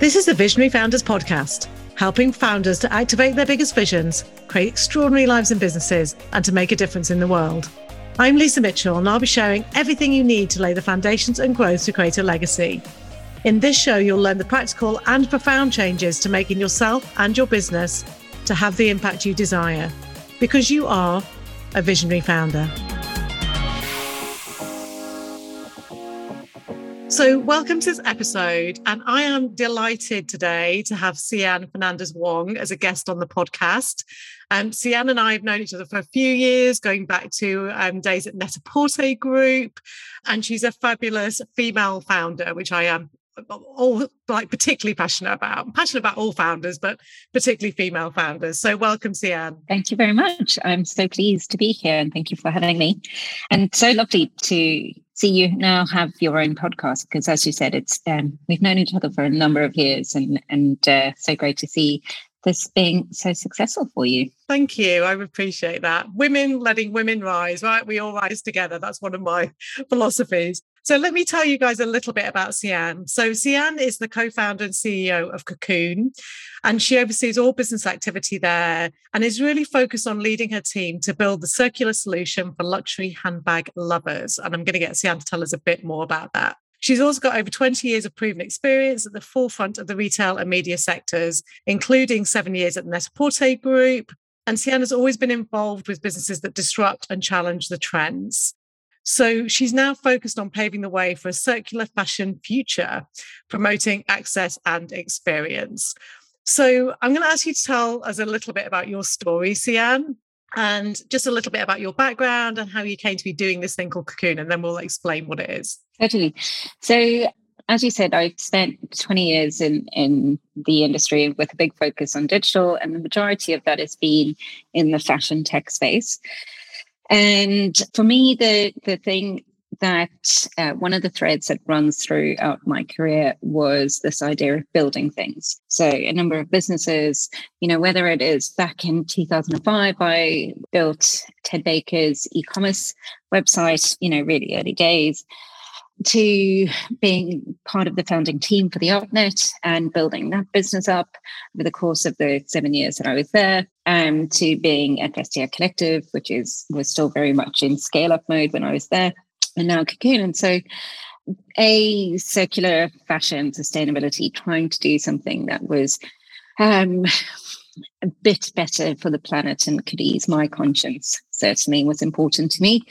This is the Visionary Founders Podcast, helping founders to activate their biggest visions, create extraordinary lives and businesses, and to make a difference in the world. I'm Lisa Mitchell, and I'll be sharing everything you need to lay the foundations and growth to create a legacy. In this show, you'll learn the practical and profound changes to making yourself and your business to have the impact you desire, because you are a visionary founder. So, welcome to this episode. And I am delighted today to have Ceanne Fernandes-Wong as a guest on the podcast. Um, Ceanne and I have known each other for a few years, going back to um, days at Net-a-Porter Group. And she's a fabulous female founder, which I am all like particularly passionate about. I'm passionate about all founders, but particularly female founders. So welcome, Ceanne. Thank you very much. I'm so pleased to be here and thank you for having me. And so lovely to see you now have your own podcast because, as you said, it's um, we've known each other for a number of years, and and uh, so great to see this being so successful for you. Thank you. I appreciate that. Women letting women rise, right? We all rise together. That's one of my philosophies. So let me tell you guys a little bit about Ceanne. So Ceanne is the co-founder and CEO of Cocoon, and she oversees all business activity there and is really focused on leading her team to build the circular solution for luxury handbag lovers. And I'm going to get Ceanne to tell us a bit more about that. She's also got over 20 years of proven experience at the forefront of the retail and media sectors, including seven years at the Net-a-Porter Group. And Ceanne has always been involved with businesses that disrupt and challenge the trends. So she's now focused on paving the way for a circular fashion future, promoting access and experience. So I'm going to ask you to tell us a little bit about your story, Ceanne, and just a little bit about your background and how you came to be doing this thing called Cocoon, and then we'll explain what it is. Certainly. So as you said, I've spent 20 years in, in the industry with a big focus on digital, and the majority of that has been in the fashion tech space. And for me, the the thing that uh, one of the threads that runs throughout my career was this idea of building things. So a number of businesses, you know, whether it is back in 2005, I built Ted Baker's e-commerce website, you know, really early days to being part of the founding team for the Outnet and building that business up over the course of the seven years that I was there, um, to being at Vestiaire Collective, which is was still very much in scale up mode when I was there, and now Cocoon. And so, a circular fashion sustainability, trying to do something that was um, a bit better for the planet and could ease my conscience certainly was important to me.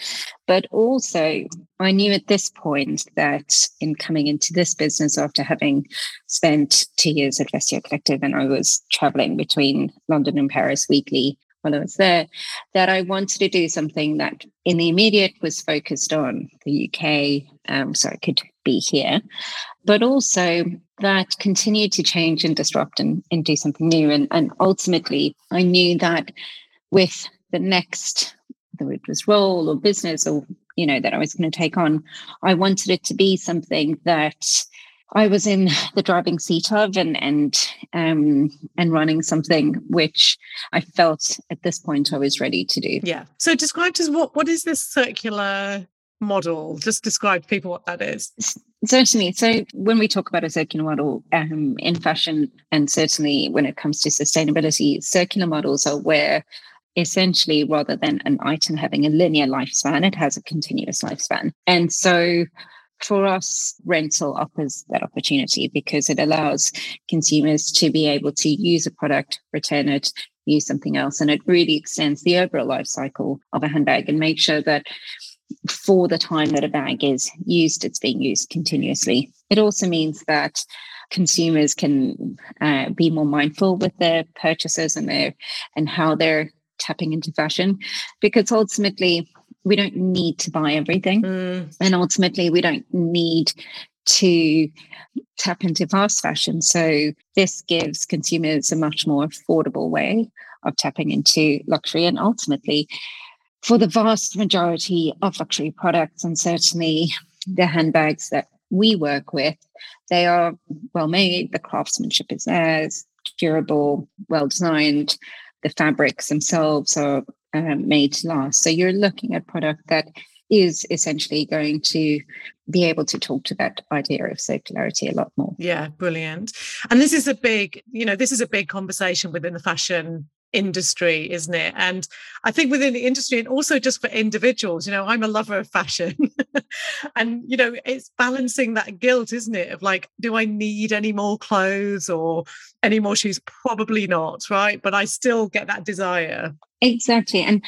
But also, I knew at this point that in coming into this business after having spent two years at Vestiaire Collective and I was traveling between London and Paris weekly while I was there, that I wanted to do something that in the immediate was focused on the UK, um, so I could be here, but also that continued to change and disrupt and, and do something new. And, and ultimately, I knew that with the next, whether it was role or business or, you know, that I was going to take on, I wanted it to be something that I was in the driving seat of and and um and running something which I felt at this point I was ready to do. Yeah. So describe to us what what is this circular model? Just describe to people what that is. Certainly. So when we talk about a circular model um, in fashion, and certainly when it comes to sustainability, circular models are where essentially rather than an item having a linear lifespan, it has a continuous lifespan. And so for us, rental offers that opportunity because it allows consumers to be able to use a product, return it, use something else. And it really extends the overall life cycle of a handbag and make sure that for the time that a bag is used, it's being used continuously. It also means that consumers can uh, be more mindful with their purchases and their and how they're tapping into fashion, because ultimately we don't need to buy everything, mm. and ultimately we don't need to tap into fast fashion. So this gives consumers a much more affordable way of tapping into luxury and ultimately for the vast majority of luxury products, and certainly the handbags that we work with, they are well made, the craftsmanship is there, durable, well designed, the fabrics themselves are um, made to last. So you're looking at product that is essentially going to be able to talk to that idea of circularity a lot more. Yeah, brilliant. And this is a big, you know, this is a big conversation within the fashion industry, isn't it? And I think within the industry and also just for individuals, you know, I'm a lover of fashion. and, you know, it's balancing that guilt, isn't it? Of like, do I need any more clothes or any more shoes? Probably not, right? But I still get that desire. Exactly. And,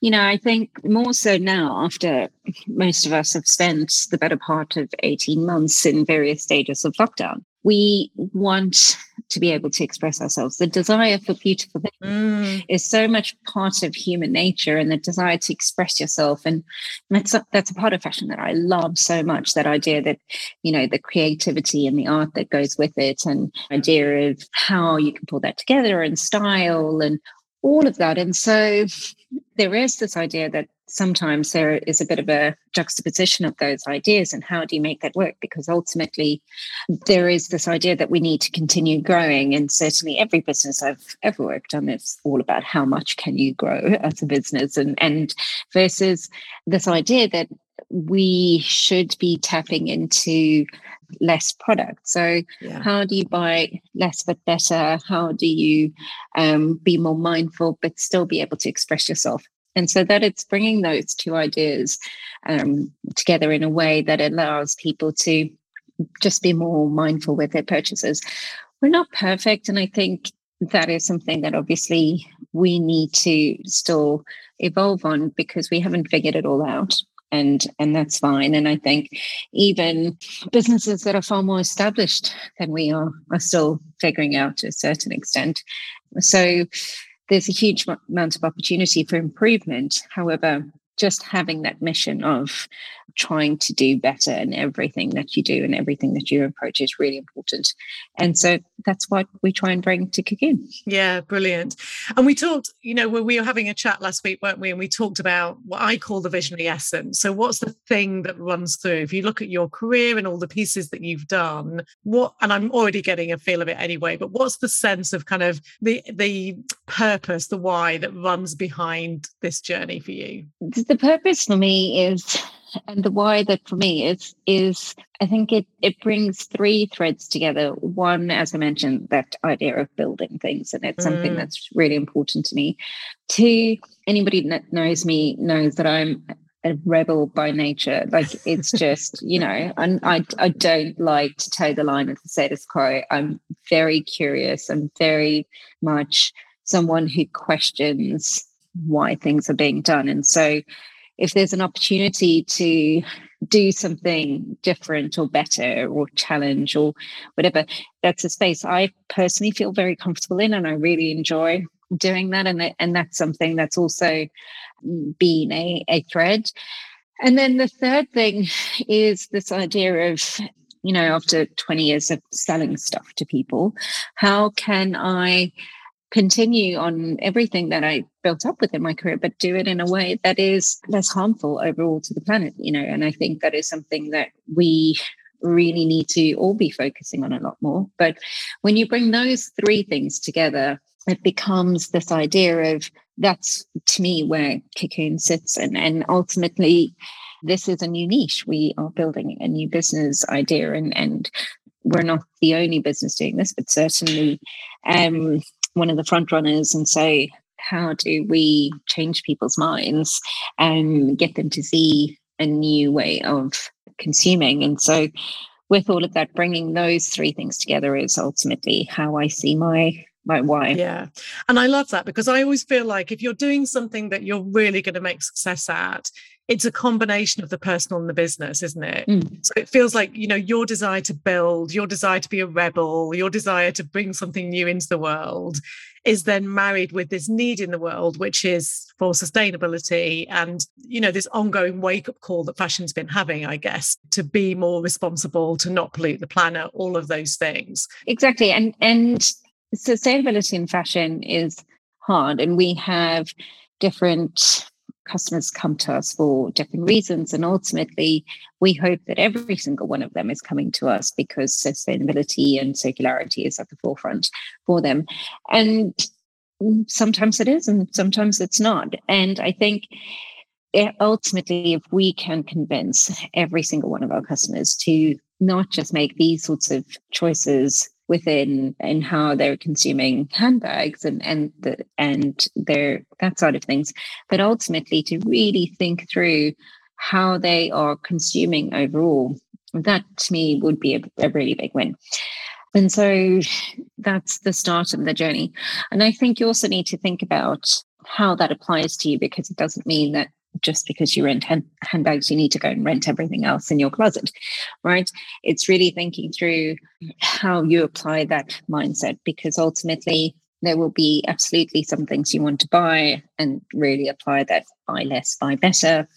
you know, I think more so now, after most of us have spent the better part of 18 months in various stages of lockdown, we want to be able to express ourselves. The desire for beautiful things mm. is so much part of human nature, and the desire to express yourself, and that's a, that's a part of fashion that I love so much. That idea that you know the creativity and the art that goes with it, and idea of how you can pull that together, and style, and all of that. And so there is this idea that sometimes there is a bit of a juxtaposition of those ideas and how do you make that work? Because ultimately there is this idea that we need to continue growing. And certainly every business i've ever worked on is all about how much can you grow as a business? And and versus this idea that we should be tapping into less product. So, yeah. how do you buy less but better? How do you um, be more mindful but still be able to express yourself? And so that it's bringing those two ideas um, together in a way that allows people to just be more mindful with their purchases. We're not perfect. And I think that is something that obviously we need to still evolve on because we haven't figured it all out and and that's fine and i think even businesses that are far more established than we are are still figuring out to a certain extent so there's a huge amount of opportunity for improvement. However, just having that mission of trying to do better in everything that you do and everything that you approach is really important. And so that's what we try and bring to Cocoon. Yeah, brilliant. And we talked, you know, when we were having a chat last week, weren't we? And we talked about what I call the visionary essence. So what's the thing that runs through? If you look at your career and all the pieces that you've done, what and I'm already getting a feel of it anyway, but what's the sense of kind of the the purpose, the why that runs behind this journey for you? The purpose for me is and the why that for me is is I think it it brings three threads together. One, as I mentioned, that idea of building things, and it's mm. something that's really important to me. Two, anybody that knows me knows that I'm a rebel by nature. Like it's just, you know, I, I, I don't like to toe the line of the status quo. I'm very curious. I'm very much someone who questions why things are being done. And so if there's an opportunity to do something different or better or challenge or whatever, that's a space I personally feel very comfortable in and I really enjoy doing that. And, and that's something that's also been a, a thread. And then the third thing is this idea of, you know, after 20 years of selling stuff to people, how can I continue on everything that I built up within my career, but do it in a way that is less harmful overall to the planet, you know. And I think that is something that we really need to all be focusing on a lot more. But when you bring those three things together, it becomes this idea of that's to me where Cocoon sits. And, and ultimately, this is a new niche. We are building a new business idea, and, and we're not the only business doing this, but certainly um, one of the front runners and say, how do we change people's minds and get them to see a new way of consuming? And so, with all of that, bringing those three things together is ultimately how I see my my why. Yeah. And I love that because I always feel like if you're doing something that you're really going to make success at, it's a combination of the personal and the business, isn't it? Mm. So it feels like, you know, your desire to build, your desire to be a rebel, your desire to bring something new into the world is then married with this need in the world, which is for sustainability and, you know, this ongoing wake up call that fashion's been having, I guess, to be more responsible, to not pollute the planet, all of those things. Exactly. And, and sustainability in fashion is hard. And we have different customers come to us for different reasons. And ultimately, we hope that every single one of them is coming to us because sustainability and circularity is at the forefront for them. And sometimes it is, and sometimes it's not. And I think eh, ultimately, if we can convince every single one of our customers to not just make these sorts of choices within and how they're consuming handbags and and the and their that side of things, but ultimately to really think through how they are consuming overall. That to me would be a, a really big win. And so that's the start of the journey. And I think you also need to think about how that applies to you because it doesn't mean that just because you rent hand- handbags, you need to go and rent everything else in your closet, right? It's really thinking through how you apply that mindset because ultimately there will be absolutely some things you want to buy and really apply that buy less, buy better.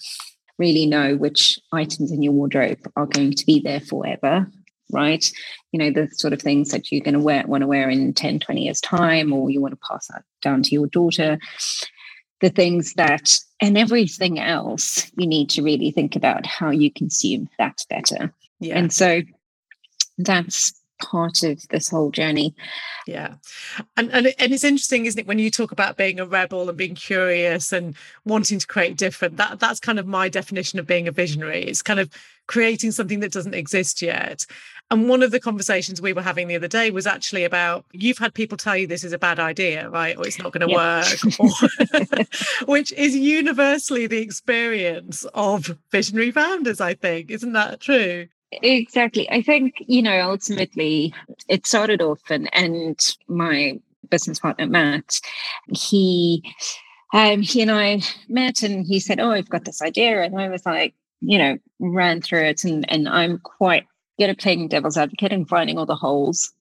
Really know which items in your wardrobe are going to be there forever, right? You know, the sort of things that you're going to wear, want to wear in 10, 20 years' time, or you want to pass that down to your daughter the things that and everything else you need to really think about how you consume that better yeah. and so that's part of this whole journey yeah and, and and it's interesting isn't it when you talk about being a rebel and being curious and wanting to create different that that's kind of my definition of being a visionary it's kind of creating something that doesn't exist yet and one of the conversations we were having the other day was actually about you've had people tell you this is a bad idea, right? Or it's not going to work, or, which is universally the experience of visionary founders, I think. Isn't that true? Exactly. I think, you know, ultimately it started off and and my business partner Matt, he um he and I met and he said, Oh, I've got this idea. And I was like, you know, ran through it and and I'm quite good at playing devil's advocate and finding all the holes.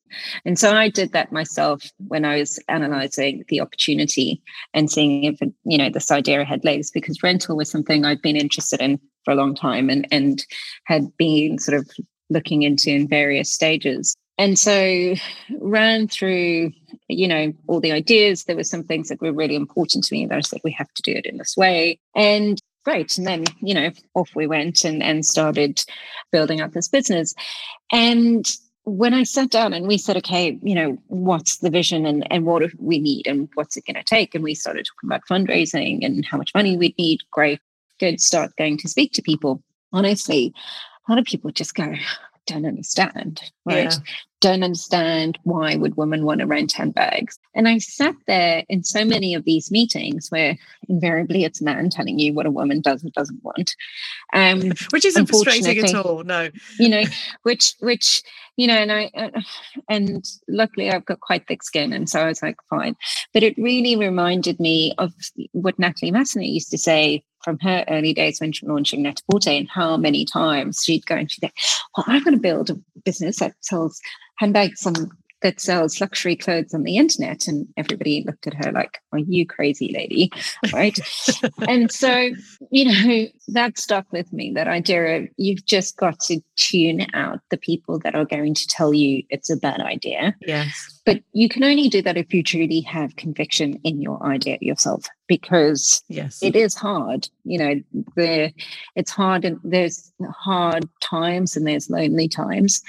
And so I did that myself when I was analyzing the opportunity and seeing if you know this idea had legs because rental was something I'd been interested in for a long time and and had been sort of looking into in various stages. And so ran through, you know, all the ideas. There were some things that were really important to me that I said we have to do it in this way. And great. And then, you know, off we went and, and started building up this business. And when I sat down and we said, okay, you know, what's the vision and, and what do we need and what's it going to take? And we started talking about fundraising and how much money we'd need. Great, good. Start going to speak to people. Honestly, a lot of people just go, don't understand, right? Yeah. Don't understand why would women want to rent handbags. And I sat there in so many of these meetings where invariably it's a man telling you what a woman does and doesn't want. Um, which isn't frustrating at all, no. You know, which which you know, and I uh, and luckily I've got quite thick skin, and so I was like, fine. But it really reminded me of what Natalie Massenet used to say from her early days when she was launching Net-a-Porter and how many times she'd go and she'd say, Well, I'm going to build a business that sells handbags on that sells luxury clothes on the internet. And everybody looked at her like, Are you crazy, lady? Right. and so, you know, that stuck with me that idea of you've just got to tune out the people that are going to tell you it's a bad idea. Yes. But you can only do that if you truly have conviction in your idea yourself, because yes, it is hard. You know, the it's hard and there's hard times and there's lonely times.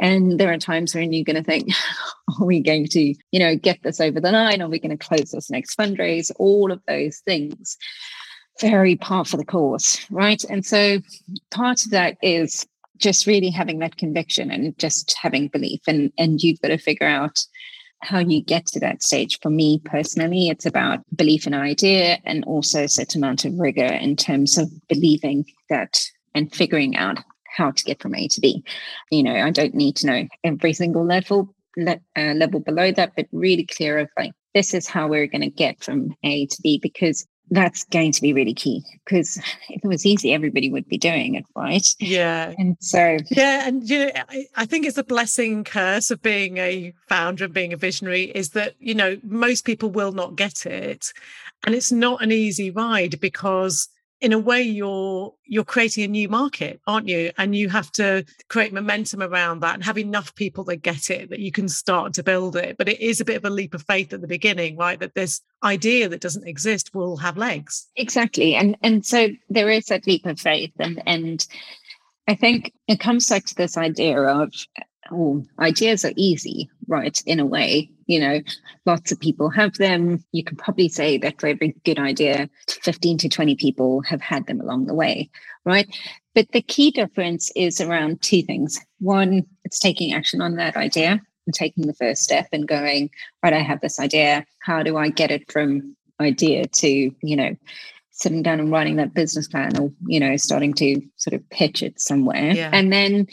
And there are times when you're going to think, are we going to, you know, get this over the line? Are we going to close this next fundraise? All of those things very par for the course, right? And so part of that is just really having that conviction and just having belief. And and you've got to figure out how you get to that stage. For me personally it's about belief in an idea and also a certain amount of rigor in terms of believing that and figuring out how to get from a to b. You know i don't need to know every single level le- uh, level below that but really clear of like this is how we're going to get from a to b because that's going to be really key because if it was easy, everybody would be doing it, right? Yeah. And so, yeah. And, you know, I, I, think it's a blessing curse of being a founder and being a visionary is that, you know, most people will not get it. And it's not an easy ride because in a way you're you're creating a new market aren't you? And you have to create momentum around that and have enough people that get it that you can start to build it. But it is a bit of a leap of faith at the beginning right that this idea that doesn't exist will have legs. Exactly. And and so there is that leap of faith. And and i think it comes back to this idea of oh ideas are easy right in a way You know, lots of people have them. You can probably say that for every good idea, 15 to 20 people have had them along the way, right? But the key difference is around two things. One, it's taking action on that idea and taking the first step and going, right, I have this idea. How do I get it from idea to, you know, sitting down and writing that business plan or, you know, starting to sort of pitch it somewhere. Yeah. And then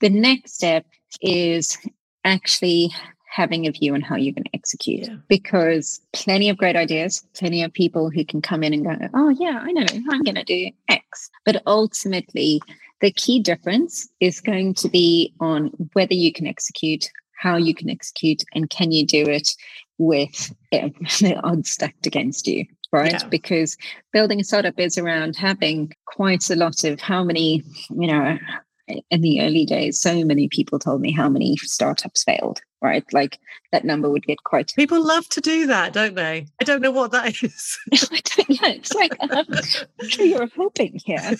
the next step is actually having a view on how you're going to execute yeah. because plenty of great ideas, plenty of people who can come in and go, oh, yeah, I know, I'm going to do X. But ultimately, the key difference is going to be on whether you can execute, how you can execute, and can you do it with the odds stacked against you right? Yeah. Because building a startup is around having quite a lot of how many, you know, in the early days, so many people told me how many startups failed, right? Like that number would get quite. People love to do that, don't they? I don't know what that is. I don't know. It's like, um, I'm sure you're hoping here.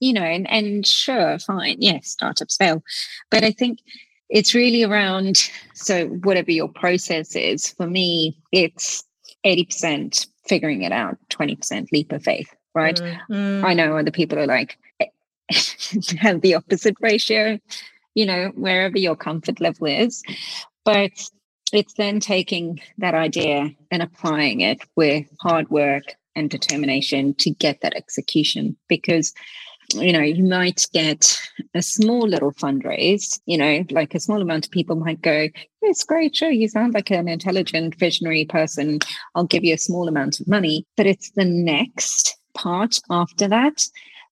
you know, and, and sure, fine. Yes, startups fail. But I think it's really around, so whatever your process is, for me, it's 80% figuring it out 20% leap of faith right mm-hmm. i know other people are like have the opposite ratio you know wherever your comfort level is but it's then taking that idea and applying it with hard work and determination to get that execution because you know, you might get a small little fundraise, you know, like a small amount of people might go, it's great, sure, you sound like an intelligent, visionary person. I'll give you a small amount of money. But it's the next part after that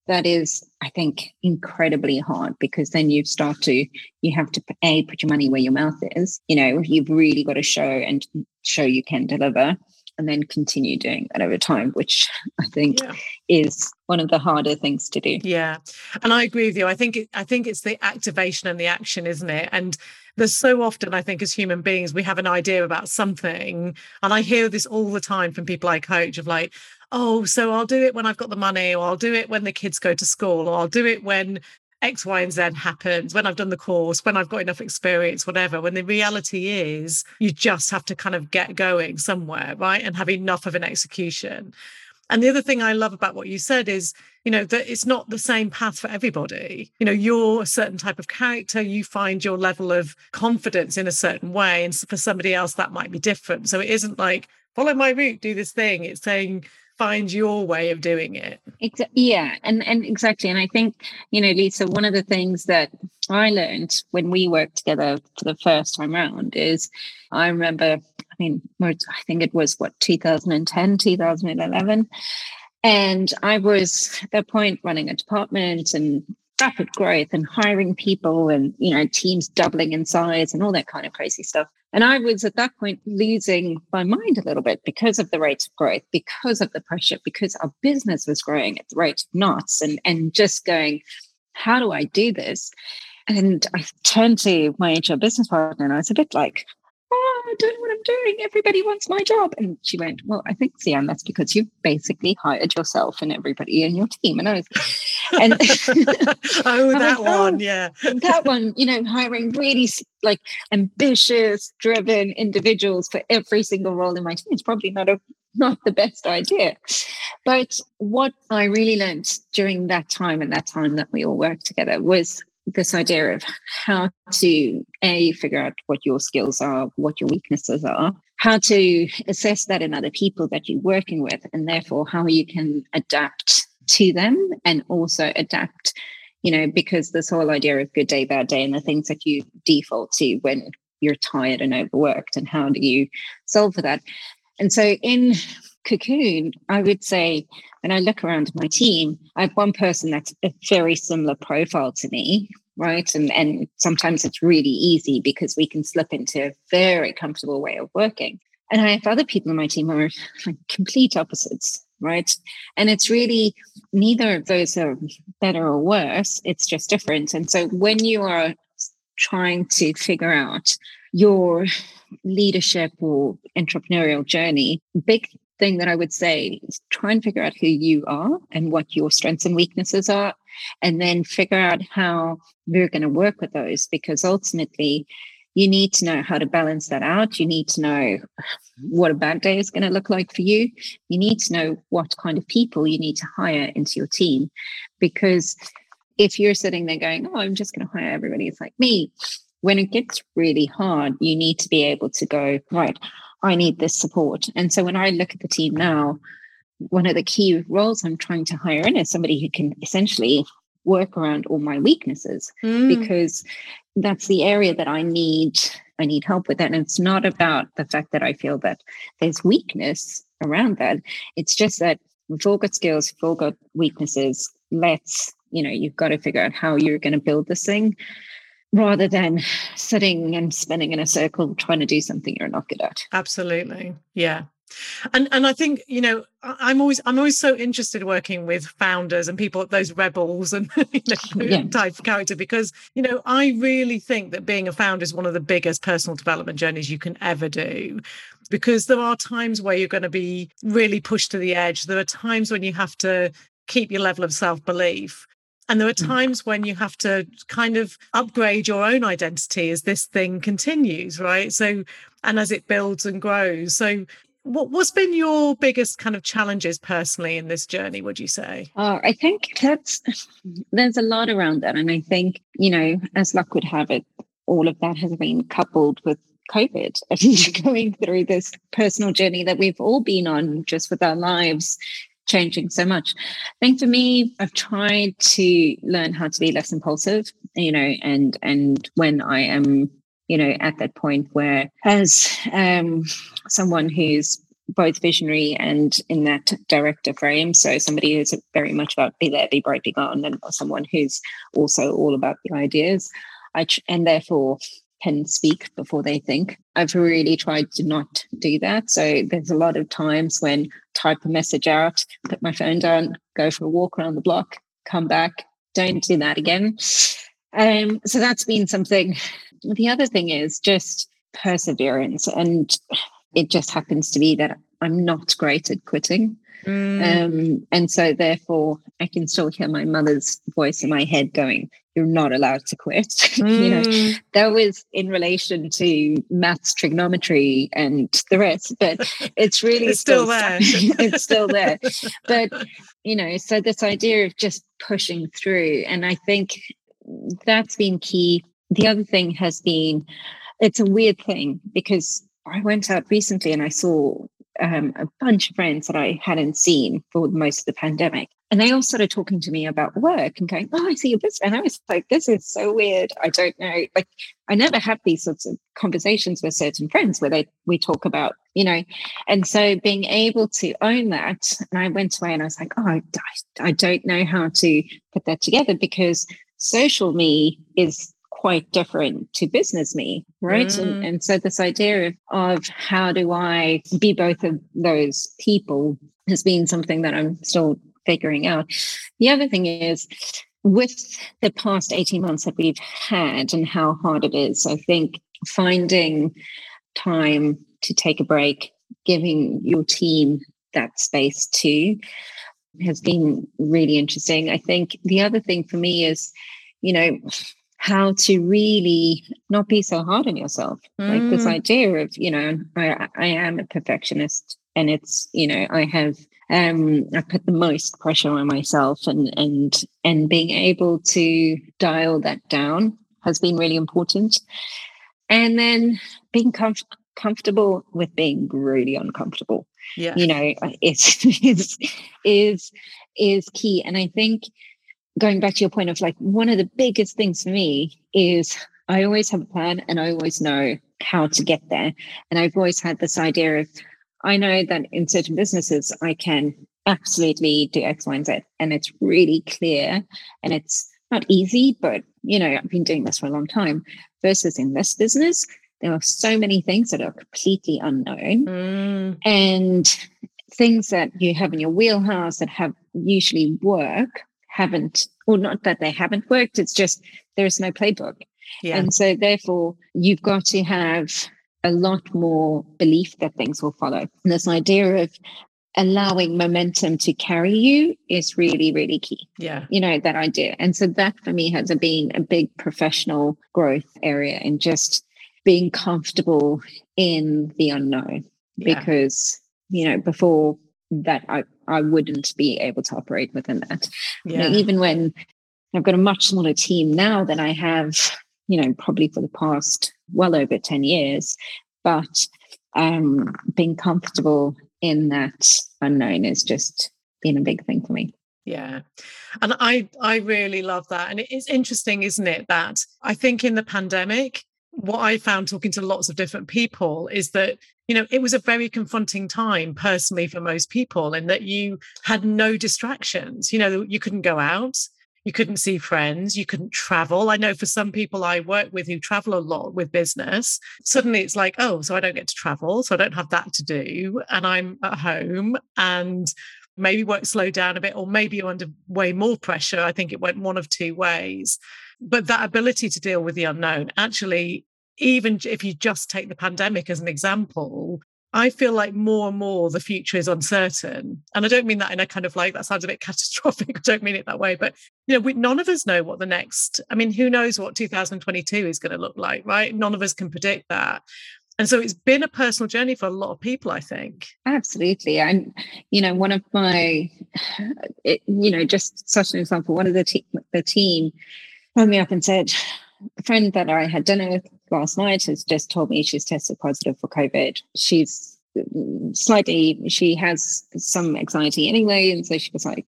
that is, I think, incredibly hard because then you start to, you have to a put your money where your mouth is. You know, you've really got to show and show you can deliver and then continue doing that over time, which I think yeah. is one of the harder things to do. Yeah, and I agree with you. I think it, I think it's the activation and the action, isn't it? And there's so often I think as human beings we have an idea about something, and I hear this all the time from people I coach of like, oh, so I'll do it when I've got the money, or I'll do it when the kids go to school, or I'll do it when X, Y, and Z happens, when I've done the course, when I've got enough experience, whatever. When the reality is, you just have to kind of get going somewhere, right? And have enough of an execution. And the other thing I love about what you said is, you know, that it's not the same path for everybody. You know, you're a certain type of character, you find your level of confidence in a certain way. And for somebody else, that might be different. So it isn't like, follow my route, do this thing. It's saying, find your way of doing it. Yeah, and and exactly. And I think you know, Lisa, one of the things that I learned when we worked together for the first time around is I remember. I mean, I think it was what 2010, 2011. And I was at that point running a department and rapid growth and hiring people and you know teams doubling in size and all that kind of crazy stuff and I was at that point losing my mind a little bit because of the rate of growth, because of the pressure, because our business was growing at the rate of knots and, and just going, how do I do this? And I turned to my HR business partner and I was a bit like, oh, I don't know what I'm doing. Everybody wants my job. And she went, well, I think, Ceanne, that's because you've basically hired yourself and everybody in your team. And I was, and oh, that one, yeah. Oh, that one, you know, hiring really like ambitious, driven individuals for every single role in my team is probably not a not the best idea. But what I really learned during that time and that time that we all worked together was this idea of how to a figure out what your skills are what your weaknesses are how to assess that in other people that you're working with and therefore how you can adapt to them and also adapt you know because this whole idea of good day bad day and the things that you default to when you're tired and overworked and how do you solve for that? And so in cocoon i would say when I look around my team, I have one person that's a very similar profile to me, right? And and sometimes it's really easy because we can slip into a very comfortable way of working. And I have other people in my team who are like complete opposites, right? And it's really neither of those are better or worse. It's just different. And so when you are trying to figure out your leadership or entrepreneurial journey, big thing that I would say is try and figure out who you are and what your strengths and weaknesses are, and then figure out how we're going to work with those. Because ultimately, you need to know how to balance that out. You need to know what a bad day is going to look like for you. You need to know what kind of people you need to hire into your team. Because if you're sitting there going, oh, I'm just going to hire everybody, it's like me. When it gets really hard, you need to be able to go, right, I need this support. And so when I look at the team now, one of the key roles I'm trying to hire in is somebody who can essentially work around all my weaknesses mm. because that's the area that I need I need help with that. And it's not about the fact that I feel that there's weakness around that. It's just that we've all got skills, we've all got weaknesses. Let's, you know, you've got to figure out how you're going to build this thing rather than sitting and spinning in a circle trying to do something you're not good at. Absolutely. Yeah and and i think you know i'm always i'm always so interested working with founders and people those rebels and you know, yeah. type of character because you know i really think that being a founder is one of the biggest personal development journeys you can ever do because there are times where you're going to be really pushed to the edge there are times when you have to keep your level of self-belief and there are mm. times when you have to kind of upgrade your own identity as this thing continues, right? So, and as it builds and grows. So, what, what's been your biggest kind of challenges personally in this journey would you say uh, i think that's there's a lot around that and i think you know as luck would have it all of that has been coupled with covid and going through this personal journey that we've all been on just with our lives changing so much. I think for me i've tried to learn how to be less impulsive you know and and when i am you know, at that point where, as um, someone who's both visionary and in that director frame, so somebody who's very much about be there, be bright, be gone, and someone who's also all about the ideas, I tr- and therefore can speak before they think. I've really tried to not do that. So there's a lot of times when type a message out, put my phone down, go for a walk around the block, come back, don't do that again. Um, so that's been something the other thing is just perseverance. And it just happens to be that I'm not great at quitting. Mm. Um, and so, therefore, I can still hear my mother's voice in my head going, You're not allowed to quit. Mm. you know, mm. that was in relation to maths, trigonometry, and the rest, but it's really it's still, still there. it's still there. But, you know, so this idea of just pushing through, and I think that's been key the other thing has been it's a weird thing because I went out recently and I saw um, a bunch of friends that I hadn't seen for most of the pandemic. And they all started talking to me about work and going, Oh, I see your business. And I was like, This is so weird. I don't know. Like, I never have these sorts of conversations with certain friends where they we talk about, you know, and so being able to own that. And I went away and I was like, Oh, I, I don't know how to put that together because social me is quite different to business me, right? Mm. And, and so this idea of, of how do I be both of those people has been something that I'm still figuring out. The other thing is with the past 18 months that we've had and how hard it is, I think finding time to take a break, giving your team that space too has been really interesting. I think the other thing for me is, you know, how to really not be so hard on yourself. Mm. Like this mm. idea of, you know, I, I am a perfectionist and it's, you know, I have um I put the most pressure on myself and and and being able to dial that down has been really important. And then being comf- comfortable with being really uncomfortable. Yeah. You know, it's is is is key. And I think going back to your point of like one of the biggest things for me is I always have a plan and I always know how to get there. And I've always had this idea of I know that in certain businesses I can absolutely do X, Y, and Z. And it's really clear and it's not easy, but you know, I've been doing this for a long time. Versus in this business, there are so many things that are completely unknown. Mm. And things that you have in your wheelhouse that have usually work haven't, or not that they haven't worked, it's just there's no playbook. Yeah. And so, therefore, you've got to have a lot more belief that things will follow. And this idea of allowing momentum to carry you is really, really key. Yeah. You know, that idea. And so, that for me has been a big professional growth area and just being comfortable in the unknown yeah. because you know before that I I wouldn't be able to operate within that. Yeah. You know, even when I've got a much smaller team now than I have, you know, probably for the past well over 10 years, but um being comfortable in that unknown is just been a big thing for me. Yeah. And I I really love that. And it is interesting, isn't it, that I think in the pandemic, what I found talking to lots of different people is that, you know, it was a very confronting time personally for most people, and that you had no distractions. You know, you couldn't go out, you couldn't see friends, you couldn't travel. I know for some people I work with who travel a lot with business, suddenly it's like, oh, so I don't get to travel. So I don't have that to do. And I'm at home and maybe work slowed down a bit, or maybe you're under way more pressure. I think it went one of two ways. But that ability to deal with the unknown, actually, even if you just take the pandemic as an example, I feel like more and more the future is uncertain. And I don't mean that in a kind of like, that sounds a bit catastrophic. I don't mean it that way. But, you know, we, none of us know what the next, I mean, who knows what 2022 is going to look like, right? None of us can predict that. And so it's been a personal journey for a lot of people, I think. Absolutely. And, you know, one of my, it, you know, just such an example, one of the, te- the team phoned me up and said, a friend that I had dinner with last night has just told me she's tested positive for COVID. She's slightly, she has some anxiety anyway. And so she was like,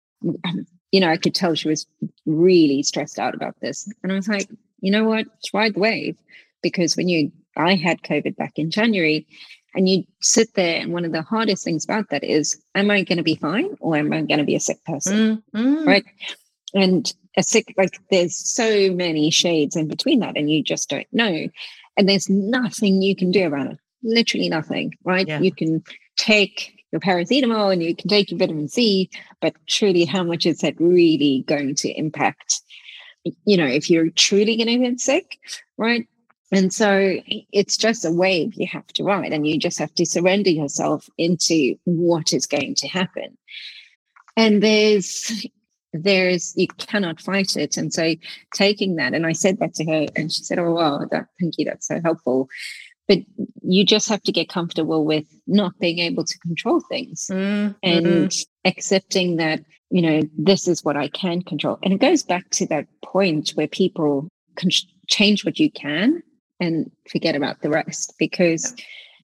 you know, I could tell she was really stressed out about this. And I was like, you know what? Ride the wave. Because when you, I had COVID back in January, and you sit there, and one of the hardest things about that is, am I going to be fine or am I going to be a sick person? Mm-hmm. Right. And a sick like there's so many shades in between that and you just don't know. And there's nothing you can do about it. Literally nothing right? Yeah. you can take your paracetamol and you can take your vitamin c but truly how much is that really going to impact you know if you're truly going to get sick right? And so it's just a wave you have to ride and you just have to surrender yourself into what is going to happen. And there's there's you cannot fight it and so taking that and i said that to her and she said oh wow that thank you that's so helpful but you just have to get comfortable with not being able to control things mm-hmm. and accepting that you know this is what i can control and it goes back to that point where people can change what you can and forget about the rest because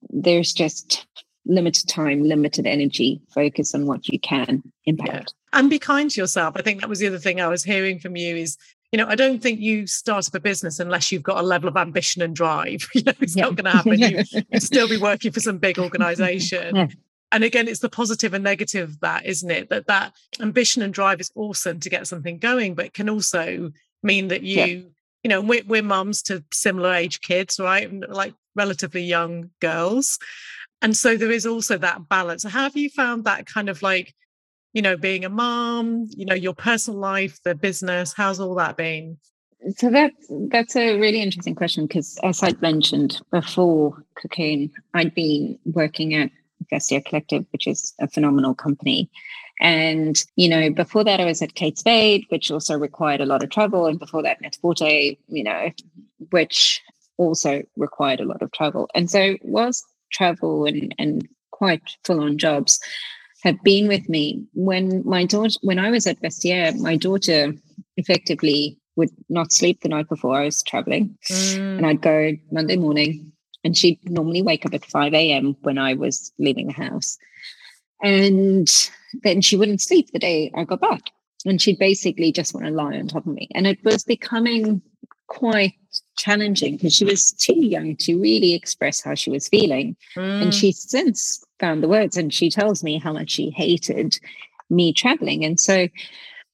there's just limited time, limited energy, focus on what you can impact. Yeah. And be kind to yourself. I think that was the other thing I was hearing from you is, you know, I don't think you start up a business unless you've got a level of ambition and drive. You know, it's yeah. not going to happen. You, would still be working for some big organization. Yeah. And again, it's the positive and negative of that, isn't it? That that ambition and drive is awesome to get something going, but it can also mean that you, you know, we're, we're mums to similar age kids, right? Like relatively young girls and so there is also that balance how have you found that kind of like you know being a mom you know your personal life the business how's all that been so that's that's a really interesting question because as i mentioned before cocoon i'd been working at Vestiaire Collective, which is a phenomenal company. And, you know, before that, I was at Kate Spade, which also required a lot of travel. And before that, Net-a-Porter, you know, which also required a lot of travel. And so, whilst travel and, and quite full on jobs have been with me. When my daughter, when I was at Vestiaire, my daughter effectively would not sleep the night before I was traveling. Mm. And I'd go Monday morning and she'd normally wake up at 5 a.m. when I was leaving the house. And then she wouldn't sleep the day I got back. And she'd basically just want to lie on top of me. And it was becoming quite challenging because she was too young to really express how she was feeling. Mm. And she's since found the words and she tells me how much she hated me traveling. And so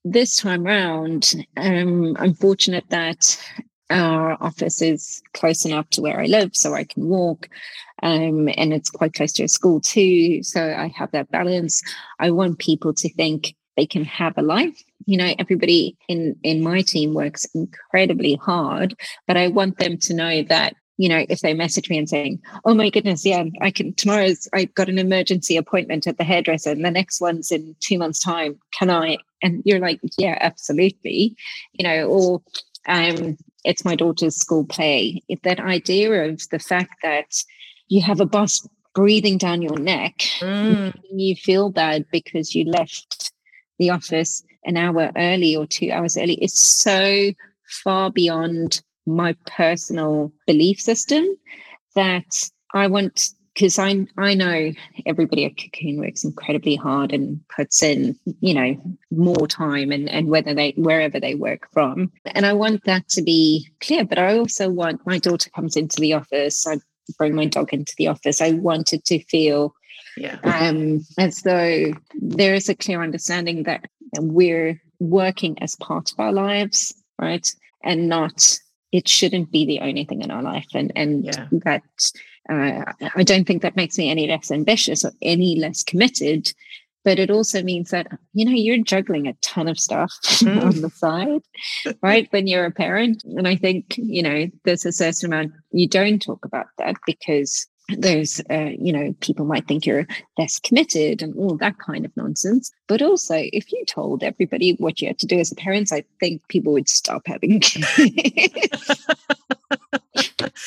this time round, um, I'm fortunate that our office is close enough to where I live so I can walk. Um, and it's quite close to a school too. So I have that balance. I want people to think they can have a life you know everybody in in my team works incredibly hard but i want them to know that you know if they message me and saying oh my goodness yeah i can tomorrow's i've got an emergency appointment at the hairdresser and the next one's in two months time can i and you're like yeah absolutely you know or Um, it's my daughter's school play. That idea of the fact that you have a boss breathing down your neck, mm. you feel bad because you left the office an hour early or two hours early It's so far beyond my personal belief system that I want because I I know everybody at Cocoon works incredibly hard and puts in you know more time and and whether they wherever they work from. And I want that to be clear but I also want my daughter comes into the office I bring my dog into the office. I wanted to feel yeah. um as though there is a clear understanding that we're working as part of our lives right? And not it shouldn't be the only thing in our life and and yeah. that uh, i don't think that makes me any less ambitious or any less committed but it also means that you know you're juggling a ton of stuff mm. on the side right when you're a parent and i think you know there's a certain amount you don't talk about that because there's uh, you know people might think you're less committed and all that kind of nonsense. But also if you told everybody what you had to do as a parent i think people would stop having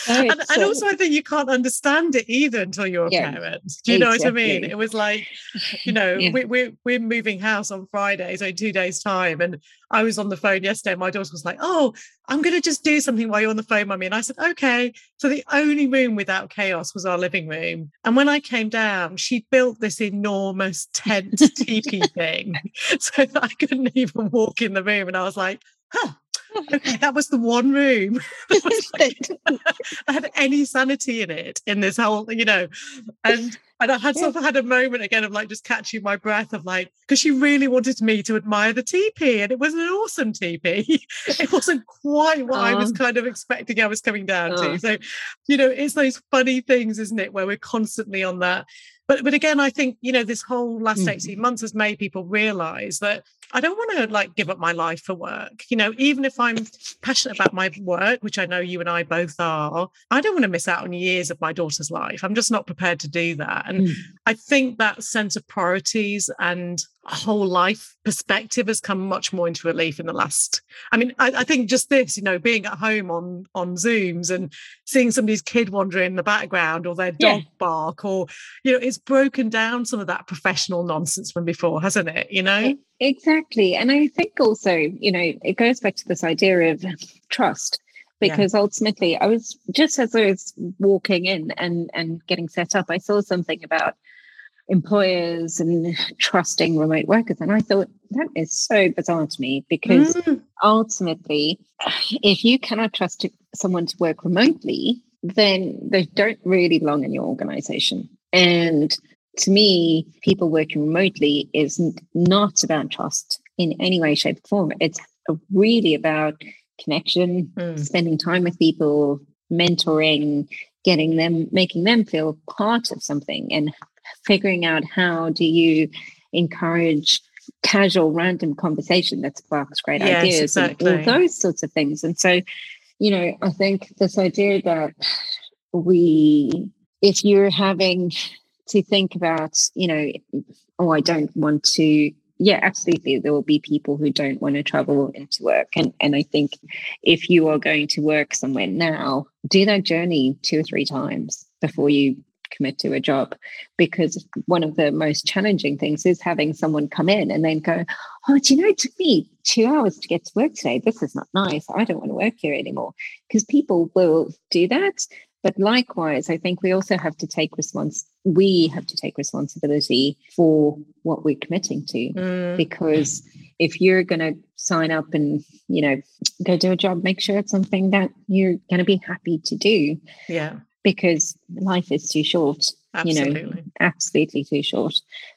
and, and, also i think you can't understand it either until you're a yeah, parent do you exactly. know what i mean it was like you know yeah. we, we're, we're moving house on friday so in two days time and i was on the phone yesterday my daughter was like oh i'm going to just do something while you're on the phone mummy and i said okay so the only room without chaos was our living room and when i came down she built this enormous tent teepee thing so that i couldn't even walk in the room and i was like huh okay, that was the one room that had any sanity in it in this whole, you know, and and I had sort of had a moment again of like just catching my breath of like because she really wanted me to admire the teepee and it was an awesome teepee. it wasn't quite what I was oh. kind of expecting I was coming down to. Oh. So, you know, it's those funny things, isn't it, where we're constantly on that. But but again, I think you know this whole last mm. 18 months has made people realize that I don't want to like give up my life for work. You know, even if I'm passionate about my work, which I know you and I both are, I don't want to miss out on years of my daughter's life. I'm just not prepared to do that. And mm. I think that sense of priorities and whole life perspective has come much more into relief in the last i mean I, I, think just this you know being at home on on zooms and seeing somebody's kid wandering in the background or their dog yeah. bark or you know it's broken down some of that professional nonsense from before hasn't it you know exactly and i think also you know it goes back to this idea of trust because yeah. ultimately i was just as i was walking in and and getting set up i saw something about employers and trusting remote workers. And I thought that is so bizarre to me because mm. ultimately, if you cannot trust someone to work remotely, then they don't really belong in your organization. And to me, people working remotely is not about trust in any way, shape, or form. It's really about connection, mm. spending time with people, mentoring, getting them, making them feel part of something and figuring out how do you encourage casual random conversation that sparks great yes, ideas exactly. and all those sorts of things and so you know i think this idea that we if you're having to think about you know oh i don't want to yeah absolutely there will be people who don't want to travel into work and and i think if you are going to work somewhere now do that journey two or three times before you commit to a job because one of the most challenging things is having someone come in and then go, Oh, do you know, it took me two hours to get to work today. This is not nice. I don't want to work here anymore. Because people will do that. But likewise, I think we also have to take response. We have to take responsibility for what we're committing to, mm. because if you're going to sign up and you know go do a job, make sure it's something that you're going to be happy to do. Yeah because life is too short. Absolutely. You know, absolutely too short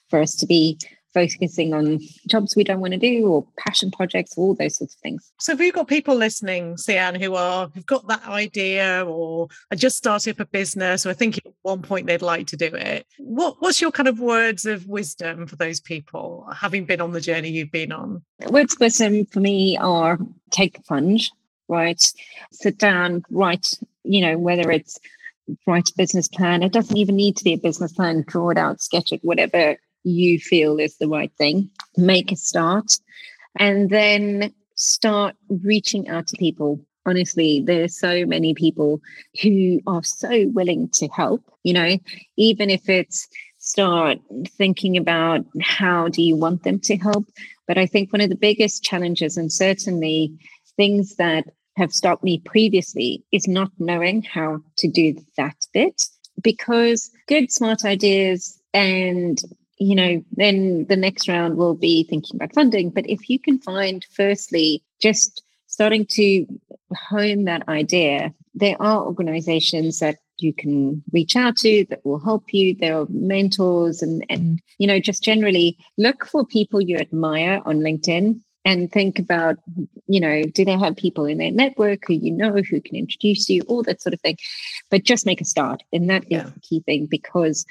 for us to be focusing on jobs we don't want to do or passion projects, all those sorts of things. So, if you've got people listening, Ceanne, who are who've got that idea or are just starting up a business or I think at one point they'd like to do it, what what's your kind of words of wisdom for those people, having been on the journey you've been on? Words of wisdom for me are take the plunge, right? Sit down, write, you know, whether it's write a business plan. It doesn't even need to be a business plan. Draw it out, sketch it, whatever you feel is the right thing. Make a start. And then start reaching out to people honestly there are so many people who are so willing to help you know even if it's start thinking about how do you want them to help but i think one of the biggest challenges and certainly things that have stopped me previously is not knowing how to do that bit. Because good smart ideas and you know then the next round will be thinking about funding. But if you can find firstly just starting to hone that idea there are organizations that you can reach out to that will help you. There are mentors and and you know just generally look for people you admire on linkedin and think about you know do they have people in their network who you know who can introduce you all that sort of thing but just make a start and that yeah. is the key thing because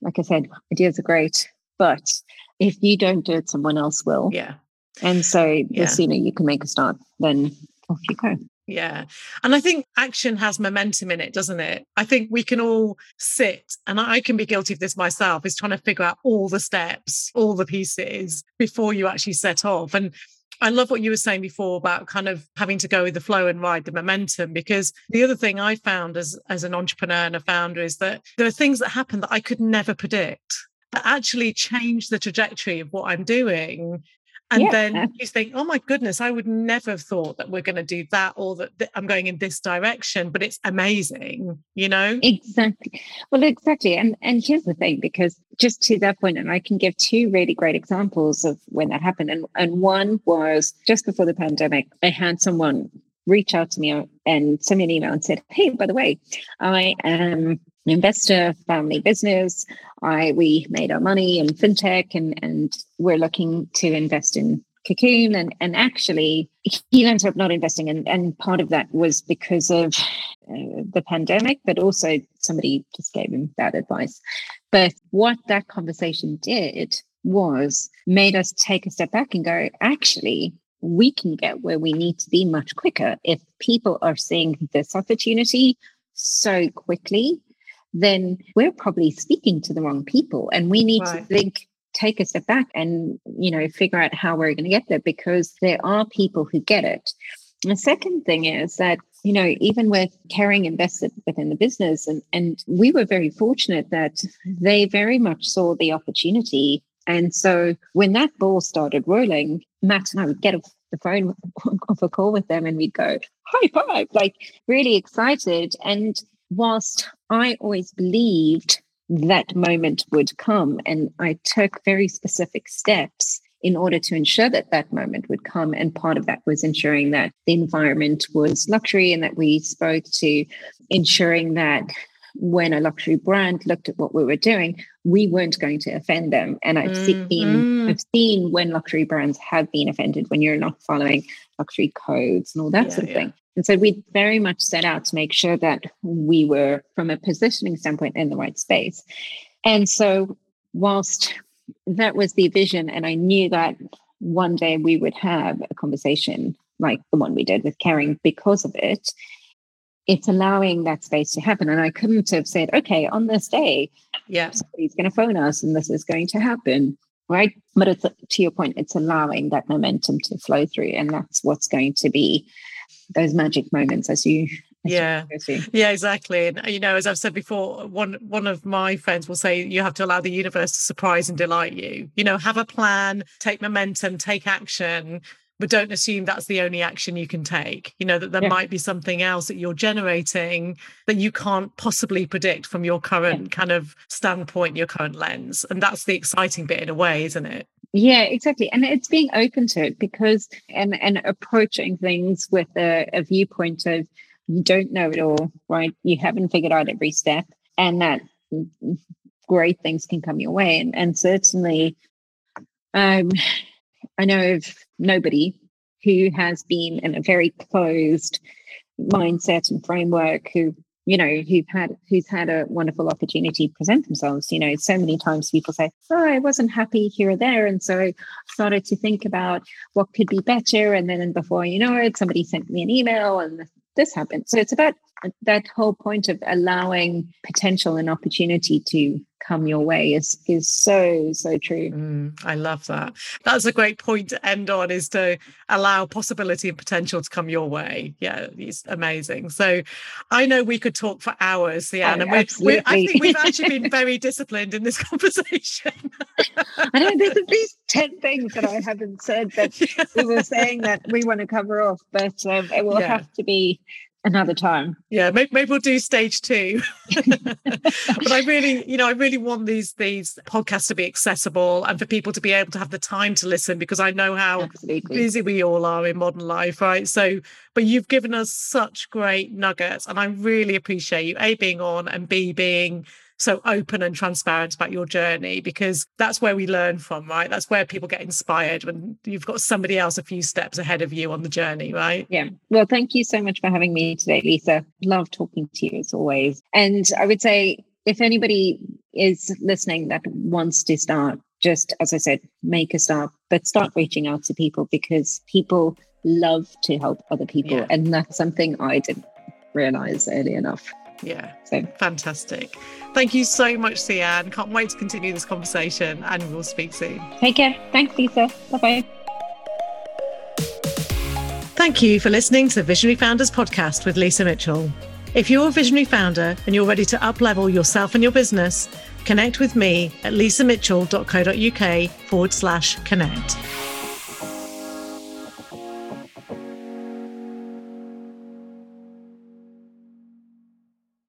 like i said ideas are great but if you don't do it someone else will yeah and so yeah. the sooner you can make a start then off you go yeah. And I think action has momentum in it, doesn't it? I think we can all sit, and I can be guilty of this myself, is trying to figure out all the steps, all the pieces before you actually set off. And I love what you were saying before about kind of having to go with the flow and ride the momentum. Because the other thing I found as, as an entrepreneur and a founder is that there are things that happen that I could never predict that actually change the trajectory of what I'm doing and yeah. then you think, oh my goodness, I would never have thought that we're going to do that or that, that, I'm going in this direction, but it's amazing, you know? Exactly. Well, exactly. And and here's the thing, because just to that point, and I can give two really great examples of when that happened. And and one was just before the pandemic, I had someone reach out to me uh, and send me an email and said, Hey, by the way, I am investor family business. I we made our money in fintech and and we're looking to invest in Cocoon and and actually he ended up not investing and and part of that was because of uh, the pandemic but also somebody just gave him bad advice but what that conversation did was made us take a step back and go actually we can get where we need to be much quicker if people are seeing this opportunity so quickly then we're probably speaking to the wrong people. And we need right. to think, take a step back and, you know, figure out how we're going to get there because there are people who get it. The second thing is that, you know, even with Kering invested within the business, and, and we were very fortunate that they very much saw the opportunity. And so when that ball started rolling, Matt and I would get off the phone off a call with them and we'd go, high five, like really excited. And whilst I always believed that moment would come, and I took very specific steps in order to ensure that that moment would come. And part of that was ensuring that the environment was luxury and that we spoke to ensuring that when a luxury brand looked at what we were doing, we weren't going to offend them. And I've mm-hmm. seen I've seen when luxury brands have been offended when you're not following luxury codes and all that yeah, sort of yeah. thing. And so we very much set out to make sure that we were, from a positioning standpoint, in the right space. And so, whilst that was the vision, and I knew that one day we would have a conversation like the one we did with Kering because of it, it's allowing that space to happen. And I couldn't have said, okay, on this day, yeah, somebody's going to phone us and this is going to happen. Right. But it's to your point, it's allowing that momentum to flow through. And that's what's going to be those magic moments as you yeah. yeah exactly. And you know as i've said before one one of my friends will say you have to allow the universe to surprise and delight you. You know have a plan take momentum take action but don't assume that's the only action you can take. You know that there yeah. might be something else that you're generating that you can't possibly predict from your current yeah. kind of standpoint your current lens. And that's the exciting bit in a way isn't it yeah, exactly. And it's being open to it because and and approaching things with a, a viewpoint of you don't know it all, right? You haven't figured out every step and that great things can come your way. And and certainly um I know of nobody who has been in a very closed mindset and framework who you know who've had who's had a wonderful opportunity present themselves. You know so many times people say oh i wasn't happy here or there. And so i started to think about what could be better. And then before you know it somebody sent me an email and this happened. So it's about that whole point of allowing potential and opportunity to come your way is is so so true. Mm, i love that. That's a great point to end on is to allow possibility and potential to come your way. Yeah it's amazing. So i know we could talk for hours Ceanne, oh, and we're, we're, i think we've actually been very disciplined in this conversation. I know there's at least 10 things that i haven't said that yeah. we were saying that we want to cover off but um, it will yeah. have to be another time. Yeah, maybe, maybe we'll do stage two. but I really, you know, I really want these these podcasts to be accessible and for people to be able to have the time to listen because I know how Absolutely. busy we all are in modern life, right? So, but you've given us such great nuggets, and I really appreciate you a being on and b being so open and transparent about your journey because that's where we learn from, right? That's where people get inspired when you've got somebody else a few steps ahead of you on the journey, right? Yeah. Well, thank you so much for having me today, Lisa. Love talking to you as always. And I would say if anybody is listening that wants to start, just as I said, make a start, but start reaching out to people because people love to help other people. Yeah. And that's something I didn't realize early enough. Yeah. So fantastic. Thank you so much, Ceanne. Can't wait to continue this conversation and we'll speak soon. Take care. Thanks, Lisa. Bye bye. Thank you for listening to the Visionary Founders podcast with Lisa Mitchell. If you're a visionary founder and you're ready to uplevel yourself and your business, connect with me at lisamitchell.co.uk forward slash connect.